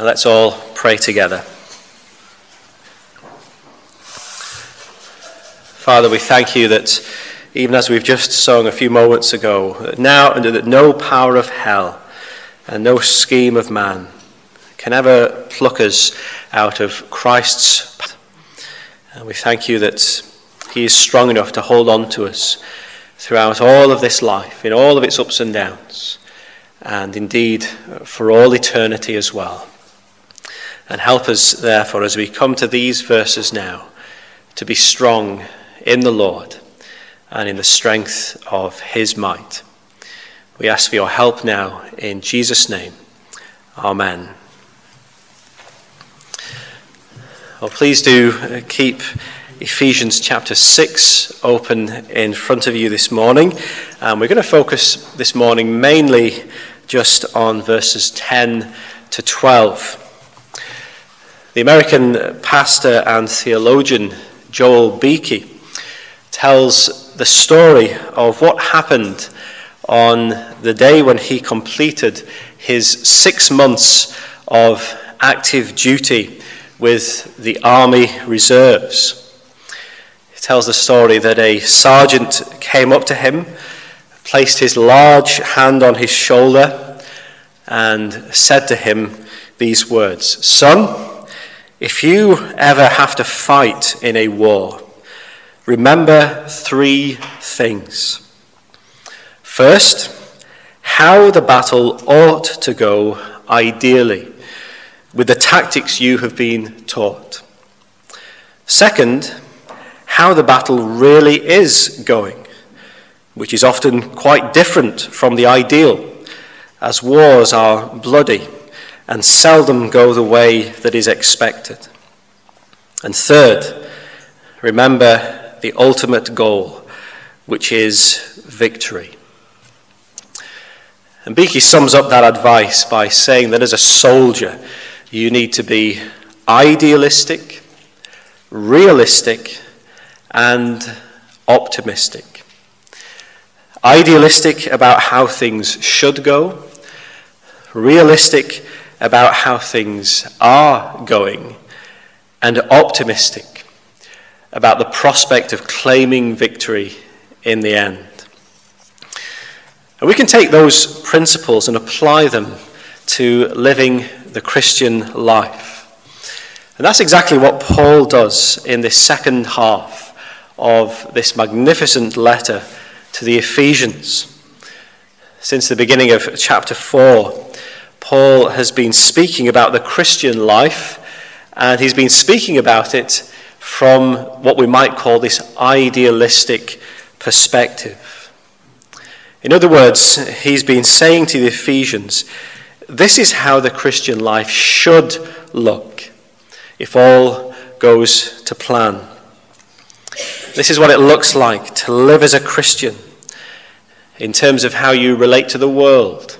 Let's all pray together. Father, we thank you that even as we've just sung a few moments ago, that now that no power of hell and no scheme of man can ever pluck us out of Christ's path. And we thank you that he is strong enough to hold on to us throughout all of this life, in all of its ups and downs, and indeed for all eternity as well. And help us, therefore, as we come to these verses now, to be strong in the Lord and in the strength of his might. We ask for your help now in Jesus' name. Amen. Well, please do keep Ephesians chapter 6 open in front of you this morning. And we're going to focus this morning mainly just on verses 10 to 12. The American pastor and theologian Joel Beeke tells the story of what happened on the day when he completed his six months of active duty with the Army Reserves. He tells the story that a sergeant came up to him, placed his large hand on his shoulder, and said to him these words Son, if you ever have to fight in a war, remember three things. First, how the battle ought to go ideally, with the tactics you have been taught. Second, how the battle really is going, which is often quite different from the ideal, as wars are bloody and seldom go the way that is expected. And third, remember the ultimate goal, which is victory. And Beeke sums up that advice by saying that as a soldier, you need to be idealistic, realistic, and optimistic. Idealistic about how things should go, realistic about how things are going and optimistic about the prospect of claiming victory in the end. And we can take those principles and apply them to living the Christian life. And that's exactly what Paul does in this second half of this magnificent letter to the Ephesians. Since the beginning of chapter 4, Paul has been speaking about the Christian life, and he's been speaking about it from what we might call this idealistic perspective. In other words, he's been saying to the Ephesians, this is how the Christian life should look if all goes to plan. This is what it looks like to live as a Christian in terms of how you relate to the world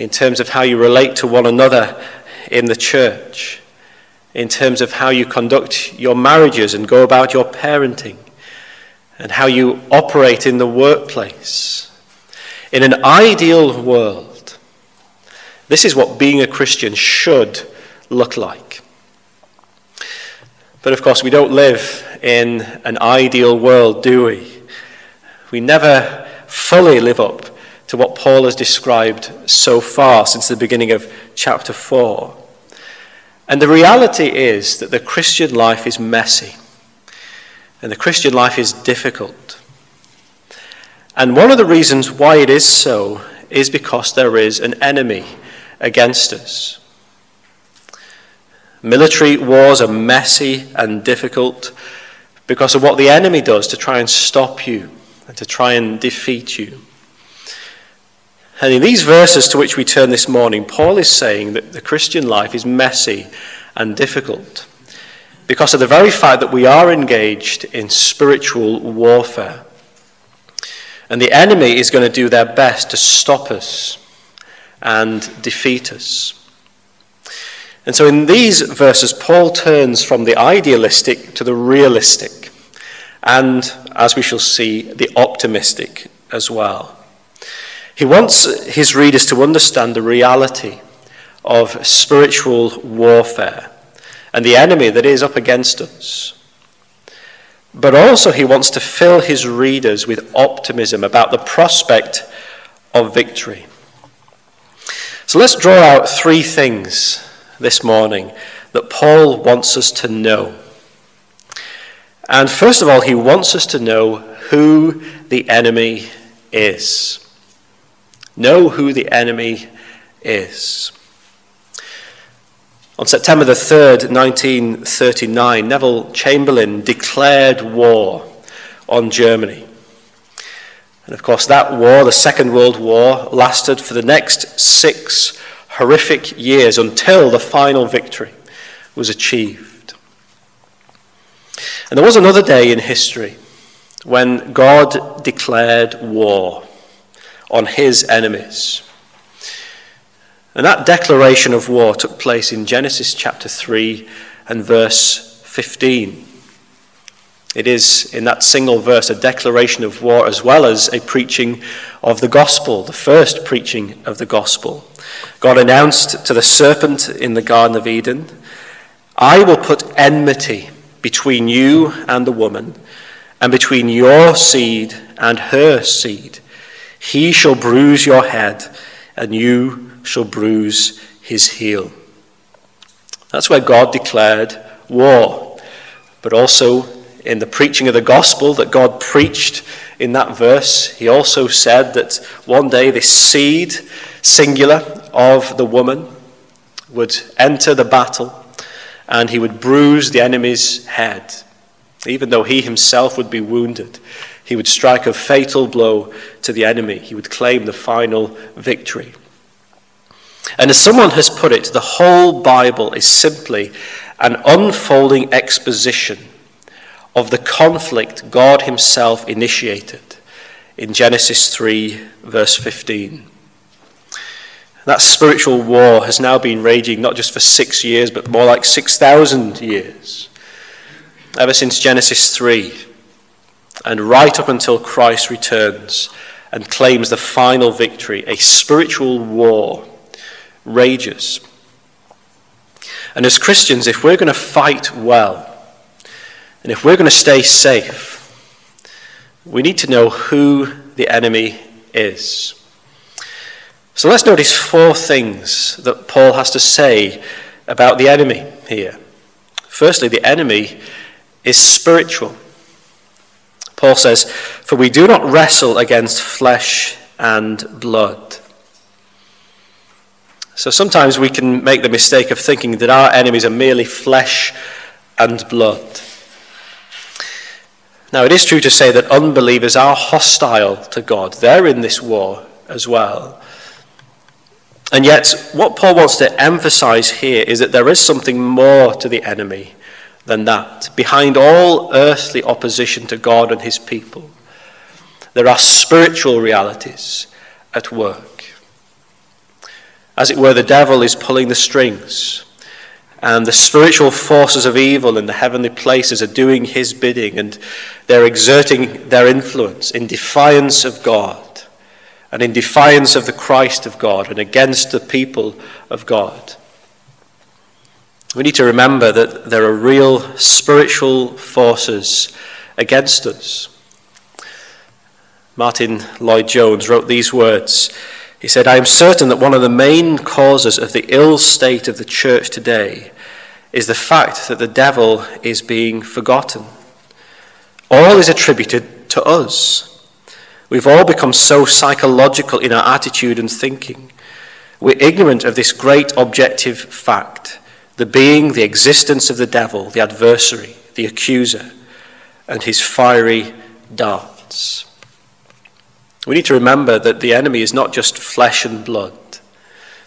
in terms of how you relate to one another in the church, in terms of how you conduct your marriages and go about your parenting, and how you operate in the workplace. In an ideal world, this is what being a Christian should look like. But of course, we don't live in an ideal world, do we? We never fully live up to what Paul has described so far since the beginning of chapter 4. And the reality is that the Christian life is messy, and the Christian life is difficult. And one of the reasons why it is so is because there is an enemy against us. Military wars are messy and difficult because of what the enemy does to try and stop you and to try and defeat you. And in these verses to which we turn this morning, Paul is saying that the Christian life is messy and difficult because of the very fact that we are engaged in spiritual warfare. And the enemy is going to do their best to stop us and defeat us. And so in these verses, Paul turns from the idealistic to the realistic, and as we shall see, the optimistic as well. He wants his readers to understand the reality of spiritual warfare and the enemy that is up against us. But also, he wants to fill his readers with optimism about the prospect of victory. So let's draw out three things this morning that Paul wants us to know. And first of all, he wants us to know who the enemy is. Know who the enemy is. On September the 3rd, 1939, Neville Chamberlain declared war on Germany. And of course, that war, the Second World War, lasted for the next six horrific years until the final victory was achieved. And there was another day in history when God declared war on his enemies. And that declaration of war took place in Genesis chapter 3 and verse 15. It is in that single verse a declaration of war as well as a preaching of the gospel, the first preaching of the gospel. God announced to the serpent in the Garden of Eden, I will put enmity between you and the woman, and between your seed and her seed. He shall bruise your head, and you shall bruise his heel. That's where God declared war, but also in the preaching of the gospel that God preached in that verse, he also said that one day this seed, singular, of the woman would enter the battle and he would bruise the enemy's head. Even though he himself would be wounded, he would strike a fatal blow to the enemy. He would claim the final victory. And as someone has put it, the whole Bible is simply an unfolding exposition of the conflict God Himself initiated in Genesis 3, verse 15. That spiritual war has now been raging not just for six years, but more like 6,000 years. Ever since Genesis 3, and right up until Christ returns and claims the final victory, a spiritual war rages. And as Christians, if we're going to fight well, and if we're going to stay safe, we need to know who the enemy is. So let's notice four things that Paul has to say about the enemy here. Firstly, the enemy is spiritual. Paul says, For we do not wrestle against flesh and blood. So sometimes we can make the mistake of thinking that our enemies are merely flesh and blood. Now, it is true to say that unbelievers are hostile to God. They're in this war as well. And yet, what Paul wants to emphasize here is that there is something more to the enemy than that. Behind all earthly opposition to God and his people, there are spiritual realities at work. As it were, the devil is pulling the strings and the spiritual forces of evil in the heavenly places are doing his bidding, and they're exerting their influence in defiance of God, and in defiance of the Christ of God, and against the people of God. We need to remember that there are real spiritual forces against us. Martyn Lloyd-Jones wrote these words he said, I am certain that one of the main causes of the ill state of the church today is the fact that the devil is being forgotten. All is attributed to us. We've all become so psychological in our attitude and thinking. We're ignorant of this great objective fact the being, the existence of the devil, the adversary, the accuser, and his fiery darts. We need to remember that the enemy is not just flesh and blood,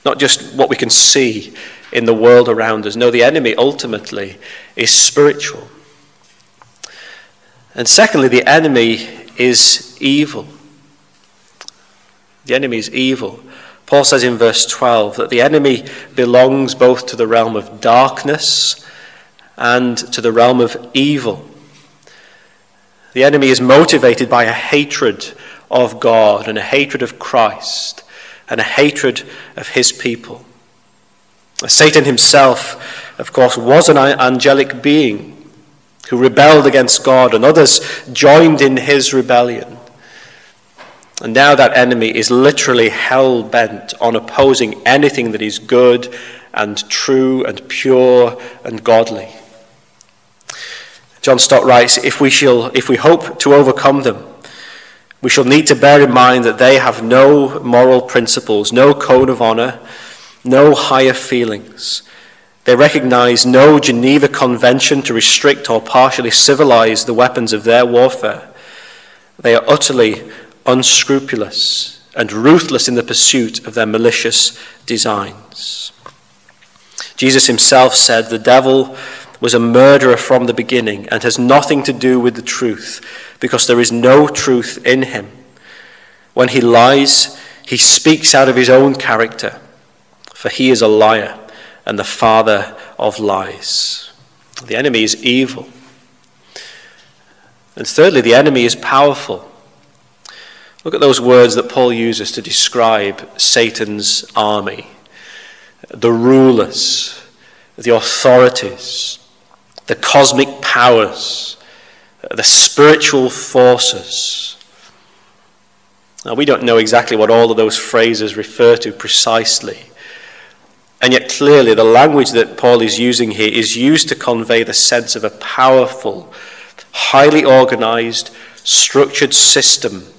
not just what we can see in the world around us. No, the enemy ultimately is spiritual. And secondly, the enemy is evil. The enemy is evil. Paul says in verse 12 that the enemy belongs both to the realm of darkness and to the realm of evil. The enemy is motivated by a hatred of God and a hatred of Christ and a hatred of his people. Satan himself, of course, was an angelic being who rebelled against God, and others joined in his rebellion. And now that enemy is literally hell bent on opposing anything that is good and true and pure and godly. John Stott writes if we, shall, if we hope to overcome them, we shall need to bear in mind that they have no moral principles, no code of honor, no higher feelings. They recognize no Geneva Convention to restrict or partially civilize the weapons of their warfare. They are utterly unscrupulous and ruthless in the pursuit of their malicious designs. Jesus himself said, The devil was a murderer from the beginning and has nothing to do with the truth because there is no truth in him. When he lies, he speaks out of his own character, for he is a liar and the father of lies. The enemy is evil. And thirdly, the enemy is powerful. Look at those words that Paul uses to describe Satan's army the rulers, the authorities, the cosmic powers, the spiritual forces. Now, we don't know exactly what all of those phrases refer to precisely. And yet, clearly, the language that Paul is using here is used to convey the sense of a powerful, highly organized, structured system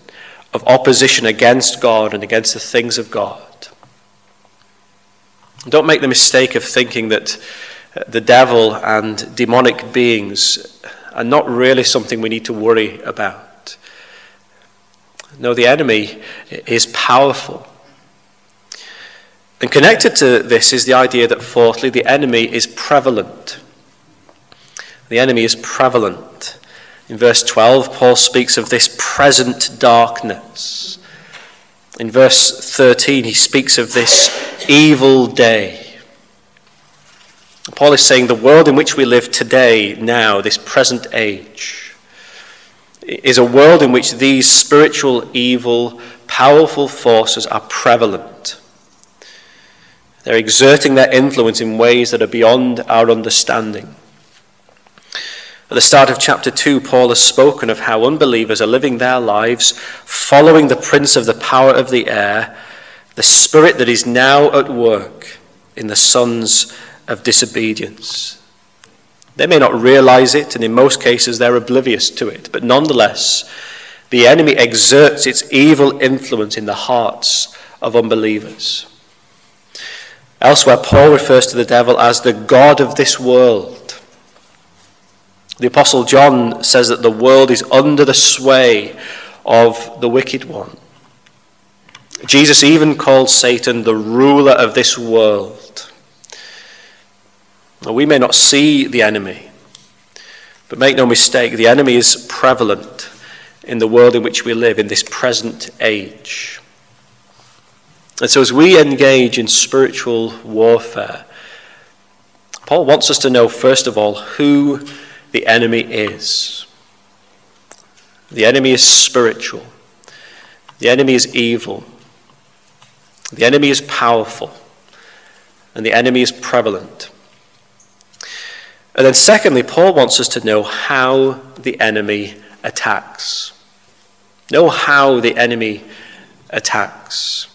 of opposition against God and against the things of God. Don't make the mistake of thinking that uh, the devil and demonic beings are not really something we need to worry about. No, the enemy is powerful. And connected to this is the idea that, fourthly, the enemy is prevalent. The enemy is prevalent. In verse 12, Paul speaks of this present darkness. In verse 13, he speaks of this evil day. Paul is saying the world in which we live today, now, this present age, is a world in which these spiritual, evil, powerful forces are prevalent. They're exerting their influence in ways that are beyond our understanding. At the start of chapter 2, Paul has spoken of how unbelievers are living their lives following the prince of the power of the air, the spirit that is now at work in the sons of disobedience. They may not realize it, and in most cases they're oblivious to it, but nonetheless, the enemy exerts its evil influence in the hearts of unbelievers. Elsewhere, Paul refers to the devil as the God of this world. The Apostle John says that the world is under the sway of the wicked one. Jesus even called Satan the ruler of this world. Now, We may not see the enemy, but make no mistake, the enemy is prevalent in the world in which we live, in this present age. And so, as we engage in spiritual warfare, Paul wants us to know, first of all, who the enemy is. The enemy is spiritual, the enemy is evil, the enemy is powerful, and the enemy is prevalent. And then, secondly, Paul wants us to know how the enemy attacks. Know how the enemy attacks.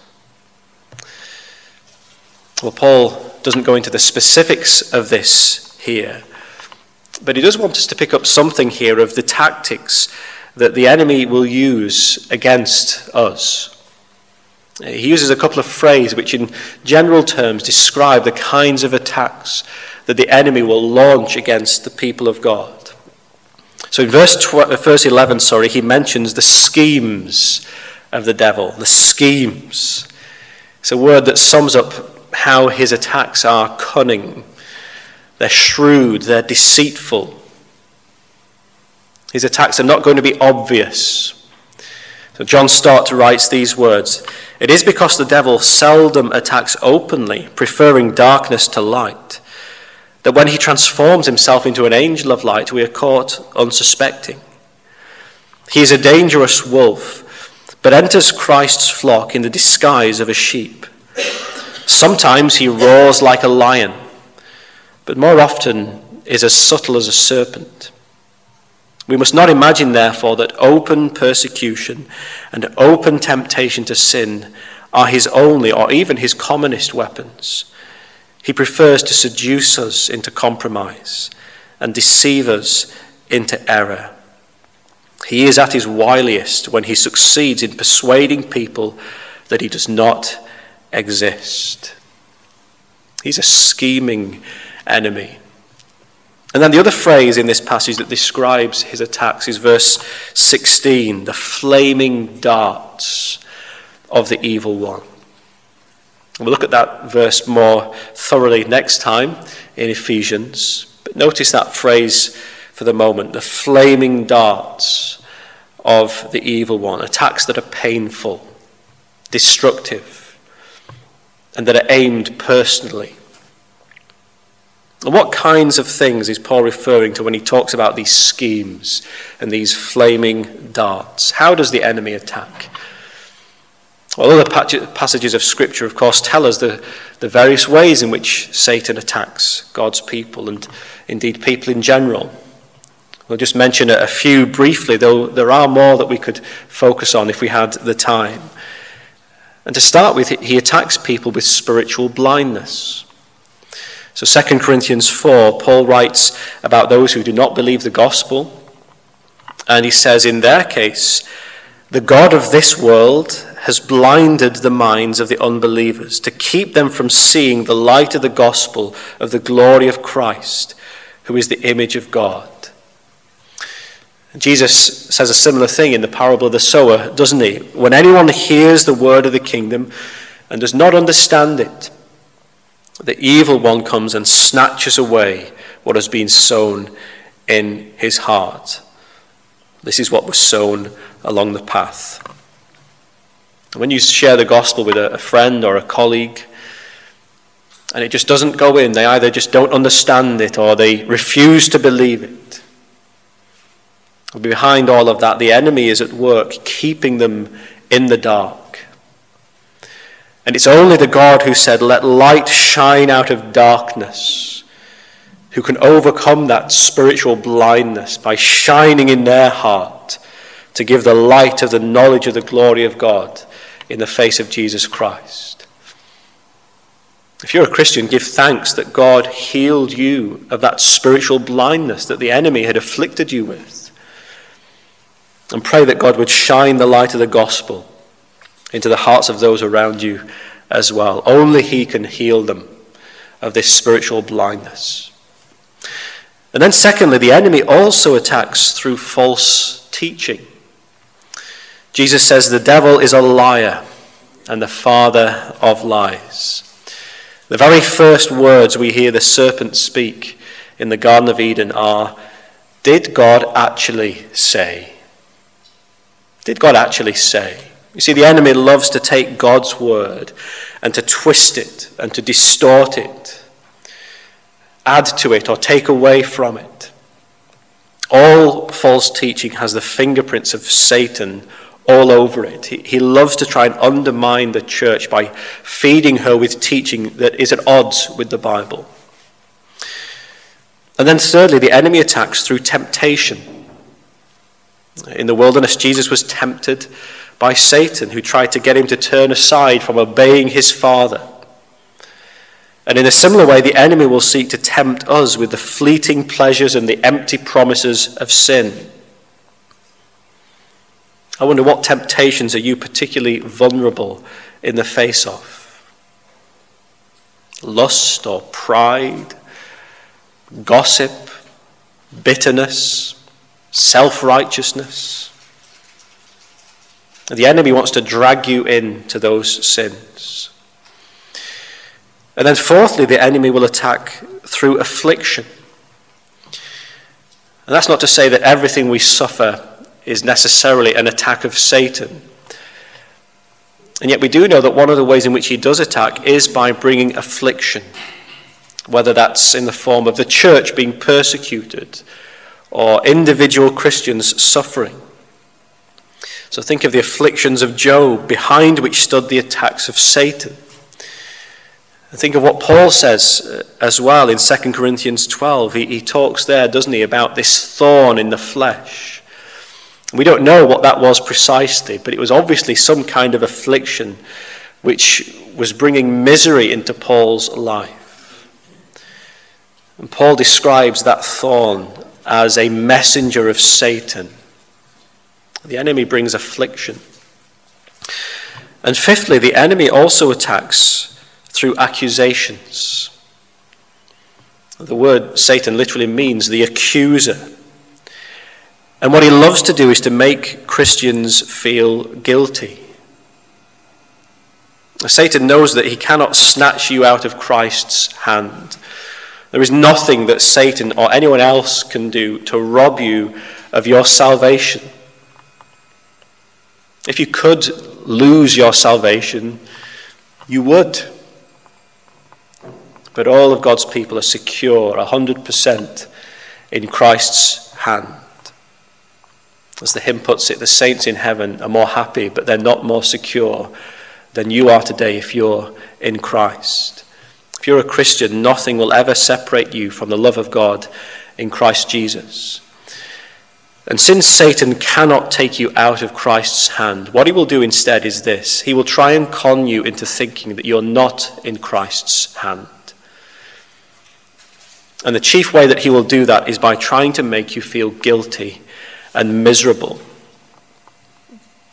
Well, Paul doesn't go into the specifics of this here, but he does want us to pick up something here of the tactics that the enemy will use against us. He uses a couple of phrases which, in general terms, describe the kinds of attacks that the enemy will launch against the people of God. So in verse, tw- uh, verse 11, sorry, he mentions the schemes of the devil, the schemes. It's a word that sums up how his attacks are cunning, they're shrewd, they're deceitful. His attacks are not going to be obvious. So John Stott writes these words It is because the devil seldom attacks openly, preferring darkness to light, that when he transforms himself into an angel of light, we are caught unsuspecting. He is a dangerous wolf, but enters Christ's flock in the disguise of a sheep. Sometimes he roars like a lion, but more often is as subtle as a serpent. We must not imagine, therefore, that open persecution and open temptation to sin are his only or even his commonest weapons. He prefers to seduce us into compromise and deceive us into error. He is at his wiliest when he succeeds in persuading people that he does not exist. He's a scheming enemy. And then the other phrase in this passage that describes his attacks is verse 16 the flaming darts of the evil one. We'll look at that verse more thoroughly next time in Ephesians. But notice that phrase for the moment the flaming darts of the evil one, attacks that are painful, destructive, and that are aimed personally and what kinds of things is Paul referring to when he talks about these schemes and these flaming darts? How does the enemy attack? Well, other passages of Scripture, of course, tell us the, the various ways in which Satan attacks God's people and indeed people in general. We'll just mention a few briefly, though there are more that we could focus on if we had the time. And to start with, he attacks people with spiritual blindness. So 2 Corinthians 4, Paul writes about those who do not believe the gospel. And he says, in their case, the God of this world has blinded the minds of the unbelievers to keep them from seeing the light of the gospel of the glory of Christ, who is the image of God. Jesus says a similar thing in the parable of the sower, doesn't he? When anyone hears the word of the kingdom and does not understand it, the evil one comes and snatches away what has been sown in his heart. This is what was sown along the path. When you share the gospel with a friend or a colleague, and it just doesn't go in, they either just don't understand it or they refuse to believe it. Behind all of that, the enemy is at work, keeping them in the dark and it's only the God who said, Let light shine out of darkness, who can overcome that spiritual blindness by shining in their heart to give the light of the knowledge of the glory of God in the face of Jesus Christ. If you're a Christian, give thanks that God healed you of that spiritual blindness that the enemy had afflicted you with. And pray that God would shine the light of the gospel into the hearts of those around you as well. Only He can heal them of this spiritual blindness. And then, secondly, the enemy also attacks through false teaching. Jesus says the devil is a liar and the father of lies. The very first words we hear the serpent speak in the Garden of Eden are Did God actually say? Did God actually say? You see, the enemy loves to take God's word and to twist it and to distort it, add to it or take away from it. All false teaching has the fingerprints of Satan all over it. He, he loves to try and undermine the church by feeding her with teaching that is at odds with the Bible. And then, thirdly, the enemy attacks through temptation. In the wilderness, Jesus was tempted by Satan, who tried to get him to turn aside from obeying his Father. And in a similar way, the enemy will seek to tempt us with the fleeting pleasures and the empty promises of sin. I wonder what temptations are you particularly vulnerable in the face of? Lust or pride, gossip, bitterness, self righteousness. The enemy wants to drag you into those sins. And then, fourthly, the enemy will attack through affliction. And that's not to say that everything we suffer is necessarily an attack of Satan. And yet, we do know that one of the ways in which he does attack is by bringing affliction, whether that's in the form of the church being persecuted or individual Christians suffering. So think of the afflictions of Job, behind which stood the attacks of Satan. And Think of what Paul says uh, as well in 2 Corinthians 12. He, he talks there, doesn't he, about this thorn in the flesh. We don't know what that was precisely, but it was obviously some kind of affliction which was bringing misery into Paul's life. And Paul describes that thorn as a messenger of Satan. The enemy brings affliction. And fifthly, the enemy also attacks through accusations. The word Satan literally means the accuser. And what he loves to do is to make Christians feel guilty. Satan knows that he cannot snatch you out of Christ's hand. There is nothing that Satan or anyone else can do to rob you of your salvation. If you could lose your salvation, you would. But all of God's people are secure, 100% in Christ's hand. As the hymn puts it, the saints in heaven are more happy, but they're not more secure than you are today if you're in Christ. If you're a Christian, nothing will ever separate you from the love of God in Christ Jesus. And since Satan cannot take you out of Christ's hand, what he will do instead is this he will try and con you into thinking that you're not in Christ's hand. And the chief way that he will do that is by trying to make you feel guilty and miserable.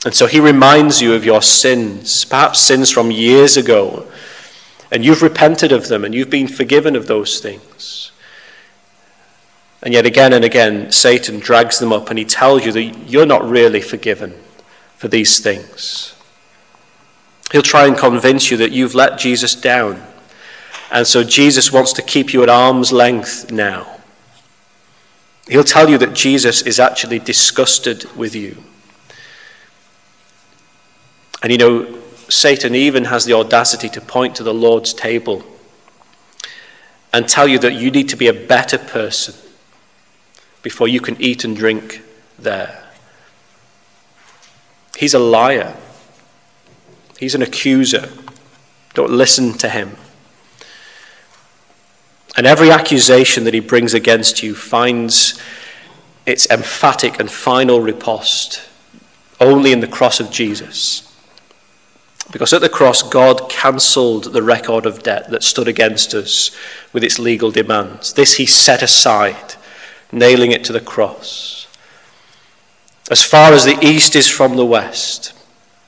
And so he reminds you of your sins, perhaps sins from years ago, and you've repented of them and you've been forgiven of those things. And yet, again and again, Satan drags them up and he tells you that you're not really forgiven for these things. He'll try and convince you that you've let Jesus down. And so Jesus wants to keep you at arm's length now. He'll tell you that Jesus is actually disgusted with you. And you know, Satan even has the audacity to point to the Lord's table and tell you that you need to be a better person before you can eat and drink there. He's a liar. He's an accuser. Don't listen to him. And every accusation that he brings against you finds its emphatic and final riposte only in the cross of Jesus. Because at the cross, God cancelled the record of debt that stood against us with its legal demands. This he set aside, nailing it to the cross. As far as the east is from the west,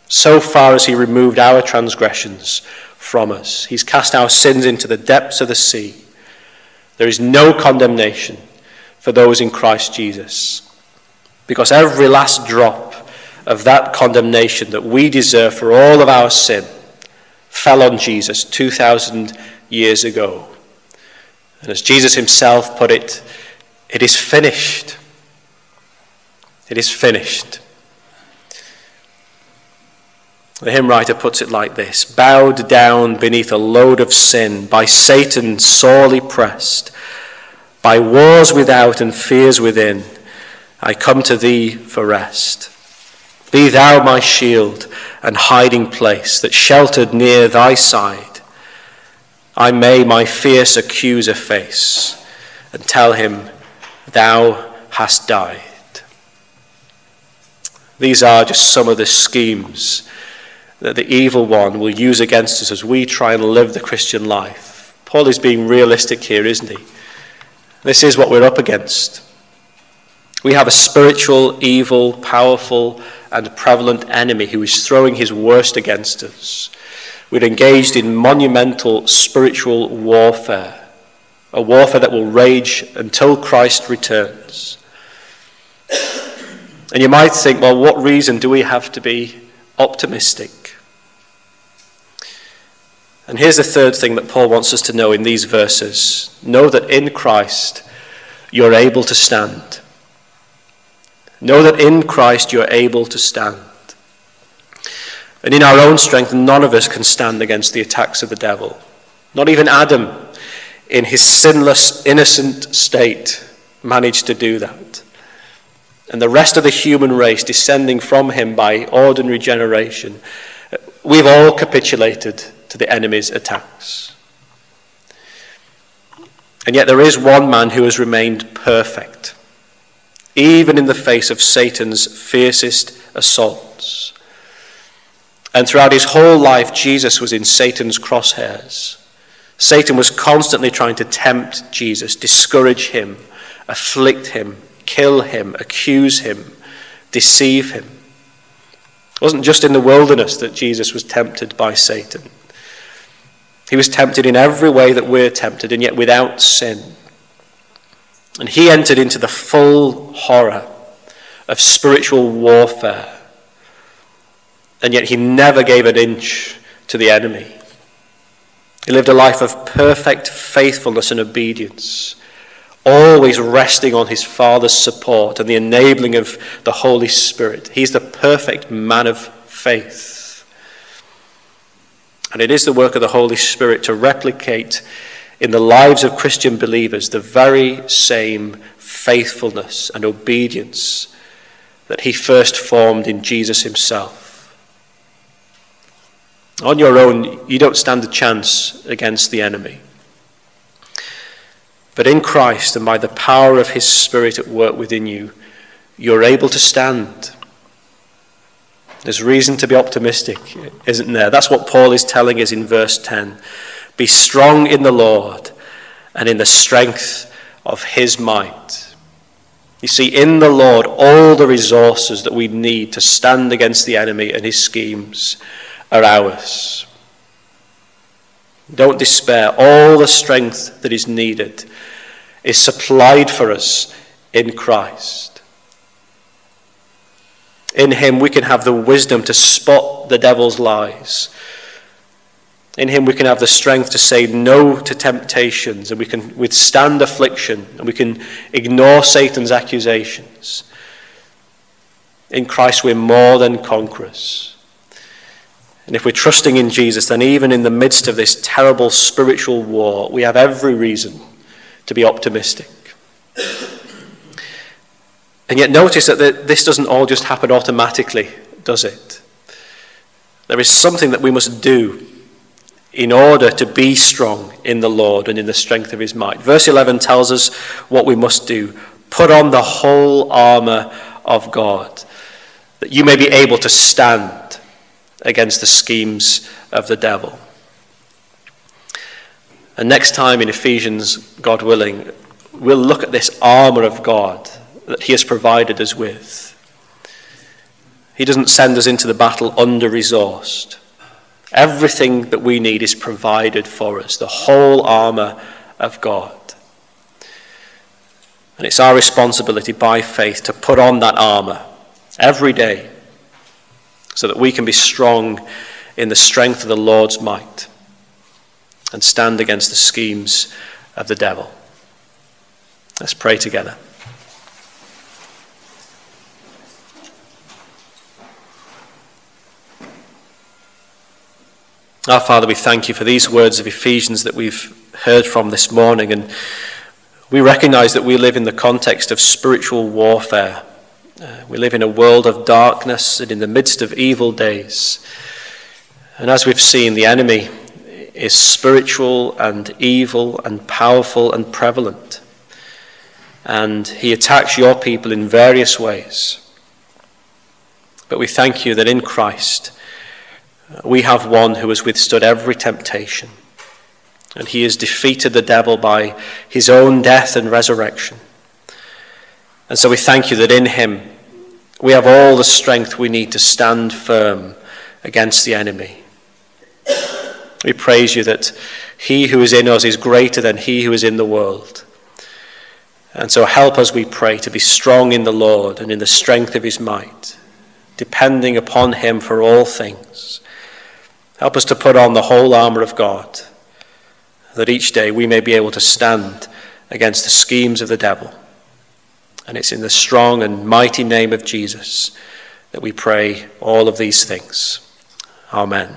so far as he removed our transgressions from us, he's cast our sins into the depths of the sea. There is no condemnation for those in Christ Jesus. Because every last drop of that condemnation that we deserve for all of our sin fell on Jesus 2,000 years ago. And as Jesus himself put it, it is finished. It is finished. The hymn writer puts it like this Bowed down beneath a load of sin, by Satan sorely pressed, by wars without and fears within, I come to thee for rest. Be thou my shield and hiding place that sheltered near thy side. I may my fierce accuser face and tell him, Thou hast died. These are just some of the schemes that the evil one will use against us as we try and live the Christian life. Paul is being realistic here, isn't he? This is what we're up against. We have a spiritual, evil, powerful, and prevalent enemy who is throwing his worst against us. We're engaged in monumental spiritual warfare, a warfare that will rage until Christ returns. And you might think, well, what reason do we have to be optimistic? And here's the third thing that Paul wants us to know in these verses know that in Christ you're able to stand. Know that in Christ you're able to stand. And in our own strength, none of us can stand against the attacks of the devil. Not even Adam, in his sinless, innocent state, managed to do that. And the rest of the human race, descending from him by ordinary generation, we've all capitulated to the enemy's attacks. And yet there is one man who has remained perfect, even in the face of Satan's fiercest assaults. And throughout his whole life, Jesus was in Satan's crosshairs. Satan was constantly trying to tempt Jesus, discourage him, afflict him, kill him, accuse him, deceive him. It wasn't just in the wilderness that Jesus was tempted by Satan. He was tempted in every way that we're tempted, and yet without sin. And he entered into the full horror of spiritual warfare. And yet he never gave an inch to the enemy. He lived a life of perfect faithfulness and obedience, always resting on his Father's support and the enabling of the Holy Spirit. He's the perfect man of faith. And it is the work of the Holy Spirit to replicate in the lives of Christian believers the very same faithfulness and obedience that he first formed in Jesus himself. On your own, you don't stand a chance against the enemy. But in Christ and by the power of his Spirit at work within you, you're able to stand. There's reason to be optimistic, isn't there? That's what Paul is telling us in verse 10. Be strong in the Lord and in the strength of his might. You see, in the Lord, all the resources that we need to stand against the enemy and his schemes are ours. Don't despair. All the strength that is needed is supplied for us in Christ. In Him, we can have the wisdom to spot the devil's lies. In Him, we can have the strength to say no to temptations, and we can withstand affliction, and we can ignore Satan's accusations. In Christ, we're more than conquerors. And if we're trusting in Jesus, then even in the midst of this terrible spiritual war, we have every reason to be optimistic. And yet, notice that this doesn't all just happen automatically, does it? There is something that we must do in order to be strong in the Lord and in the strength of his might. Verse 11 tells us what we must do put on the whole armour of God, that you may be able to stand against the schemes of the devil. And next time in Ephesians, God willing, we'll look at this armour of God that He has provided us with. He doesn't send us into the battle under resourced. Everything that we need is provided for us, the whole armour of God. And it's our responsibility by faith to put on that armour every day so that we can be strong in the strength of the Lord's might and stand against the schemes of the devil. Let's pray together. Our Father, we thank you for these words of Ephesians that we've heard from this morning, and we recognize that we live in the context of spiritual warfare. Uh, we live in a world of darkness and in the midst of evil days. And as we've seen, the enemy is spiritual and evil and powerful and prevalent. And he attacks your people in various ways. But we thank you that in Christ uh, we have one who has withstood every temptation. And he has defeated the devil by his own death and resurrection. And so we thank you that in him we have all the strength we need to stand firm against the enemy. We praise you that he who is in us is greater than he who is in the world. And so help us, we pray, to be strong in the Lord and in the strength of his might, depending upon him for all things. Help us to put on the whole armour of God, that each day we may be able to stand against the schemes of the devil. And it's in the strong and mighty name of Jesus that we pray all of these things. Amen.